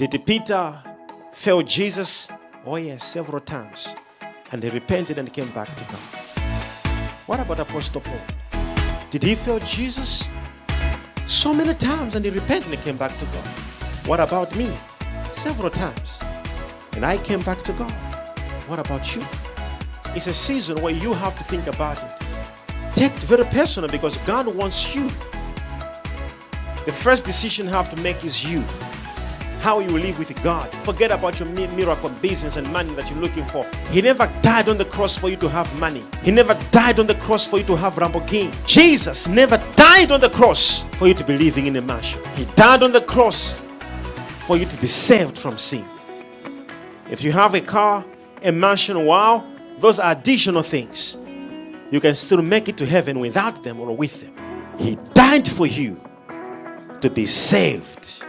Did Peter fail Jesus? Oh, yes, several times. And he repented and came back to God. What about Apostle Paul? Did he fail Jesus? So many times and he repented and came back to God. What about me? Several times. And I came back to God. What about you? It's a season where you have to think about it. Take it very personal because God wants you. The first decision you have to make is you. How you live with God. Forget about your miracle business and money that you're looking for. He never died on the cross for you to have money. He never died on the cross for you to have Lamborghini. Jesus never died on the cross for you to be living in a mansion. He died on the cross for you to be saved from sin. If you have a car, a mansion, wow, those are additional things. You can still make it to heaven without them or with them. He died for you to be saved.